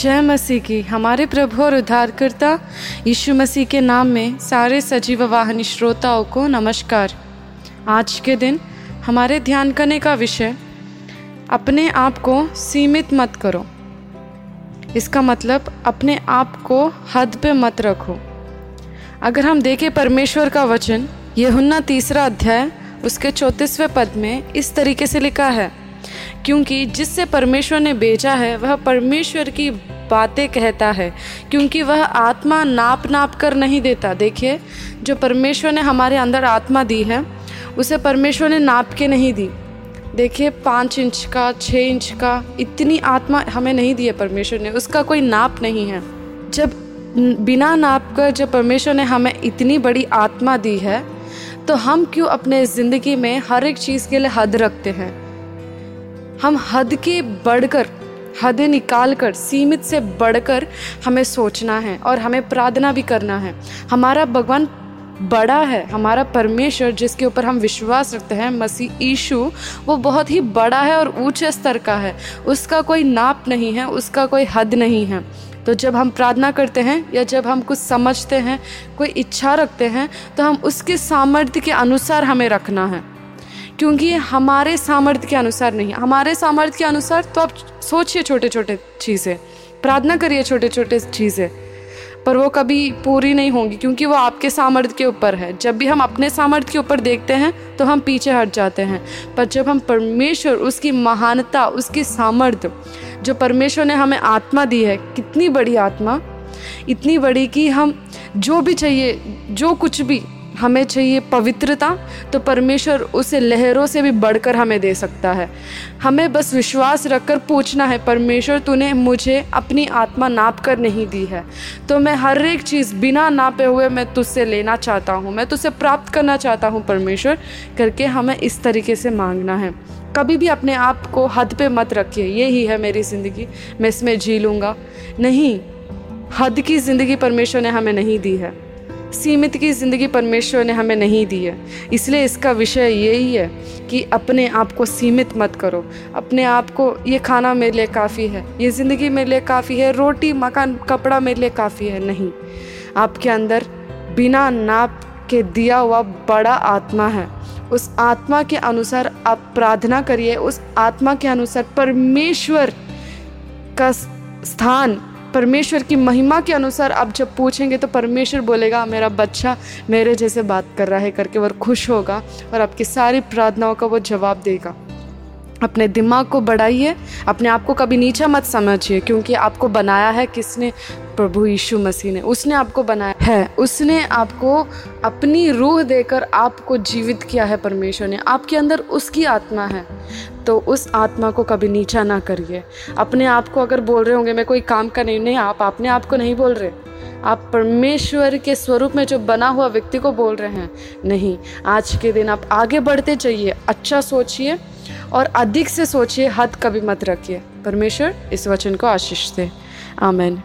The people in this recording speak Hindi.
जय मसीह की। हमारे प्रभु और उद्धारकर्ता यीशु मसीह के नाम में सारे सजीव वाहनी श्रोताओं को नमस्कार। आज के दिन हमारे ध्यान करने का विषय, अपने आप को सीमित मत करो। इसका मतलब अपने आप को हद पे मत रखो। अगर हम देखें परमेश्वर का वचन, यहुन्ना तीसरा अध्याय, उसके चौंतीसवें पद में इस तरीके से लिखा है क्योंकि जिससे परमेश्वर ने भेजा है, वह परमेश्वर की बातें कहता है, क्योंकि वह आत्मा नाप नाप कर नहीं देता। देखिए, जो परमेश्वर ने हमारे अंदर आत्मा दी है, उसे परमेश्वर ने नाप के नहीं दी। देखिए, पाँच इंच का छः इंच का, इतनी आत्मा हमें नहीं दी है परमेश्वर ने। उसका कोई नाप नहीं है। जब बिना नाप कर जब परमेश्वर ने हमें इतनी बड़ी आत्मा दी है तो हम क्यों अपने ज़िंदगी में हर एक चीज़ के लिए हद रखते हैं? हम हद के बढ़कर, हदें निकाल कर सीमित से बढ़कर हमें सोचना है और हमें प्रार्थना भी करना है। हमारा भगवान बड़ा है, हमारा परमेश्वर जिसके ऊपर हम विश्वास रखते हैं, मसीह ईशु वो बहुत ही बड़ा है और ऊँचे स्तर का है। उसका कोई नाप नहीं है, उसका कोई हद नहीं है। तो जब हम प्रार्थना करते हैं या जब हम कुछ समझते हैं, कोई इच्छा रखते हैं तो हम उसके सामर्थ्य के अनुसार हमें रखना है। क्योंकि हमारे सामर्थ्य के अनुसार नहीं। हमारे सामर्थ्य के अनुसार तो आप सोचिए छोटे छोटे चीज़ें। प्रार्थना करिए छोटे छोटे चीज़ें। पर वो कभी पूरी नहीं होंगी क्योंकि वो आपके सामर्थ्य के ऊपर है। जब भी हम अपने सामर्थ्य के ऊपर देखते हैं तो हम पीछे हट जाते हैं। पर जब हम परमेश्वर, उसकी महानता, उसकी सामर्थ्य, जो परमेश्वर ने हमें आत्मा दी है, कितनी बड़ी आत्मा, इतनी बड़ी कि हम जो भी चाहिए, जो कुछ भी हमें चाहिए पवित्रता तो परमेश्वर उसे लहरों से भी बढ़कर हमें दे सकता है। हमें बस विश्वास रखकर पूछना है, परमेश्वर, तूने मुझे अपनी आत्मा नाप कर नहीं दी है। तो मैं हर एक चीज़ बिना नापे हुए मैं तुझसे लेना चाहता हूँ, मैं तुझसे प्राप्त करना चाहता हूँ, परमेश्वर, करके हमें इस तरीके से मांगना है। कभी भी अपने आप को हद पे मत रखिए यही है मेरी ज़िंदगी, मैं इसमें जी लूँगा। नहीं, हद की ज़िंदगी परमेश्वर ने हमें नहीं दी है। सीमित की ज़िंदगी परमेश्वर ने हमें नहीं दी है। इसलिए इसका विषय यही है कि अपने आप को सीमित मत करो। अपने आप को, ये खाना मेरे लिए काफ़ी है, ये ज़िंदगी मेरे लिए काफ़ी है, रोटी, मकान, कपड़ा मेरे लिए काफ़ी है, नहीं। आपके अंदर बिना नाप के दिया हुआ बड़ा आत्मा है। उस आत्मा के अनुसार आप प्रार्थना करिए, उस आत्मा के अनुसार परमेश्वर का स्थान परमेश्वर की महिमा के अनुसार आप जब पूछेंगे तो परमेश्वर बोलेगा, मेरा बच्चा मेरे जैसे बात कर रहा है करके वह खुश होगा और आपकी सारी प्रार्थनाओं का वो जवाब देगा। अपने दिमाग को बढ़ाइए, अपने आप को कभी नीचा मत समझिए, क्योंकि आपको बनाया है किसने? प्रभु यीशु मसीह ने। उसने आपको बनाया है। उसने आपको अपनी रूह देकर आपको जीवित किया है परमेश्वर ने। आपके अंदर उसकी आत्मा है। तो उस आत्मा को कभी नीचा ना करिए। अपने आप को अगर बोल रहे होंगे, मैं कोई काम का नहीं नहीं, आप अपने आप को नहीं बोल रहे। आप परमेश्वर के स्वरूप में जो बना हुआ व्यक्ति को बोल रहे हैं, नहीं। आज के दिन आप आगे बढ़ते चाहिए अच्छा सोचिए और अधिक से सोचिए, हद कभी मत रखिए। परमेश्वर इस वचन को आशीष दे। आमेन।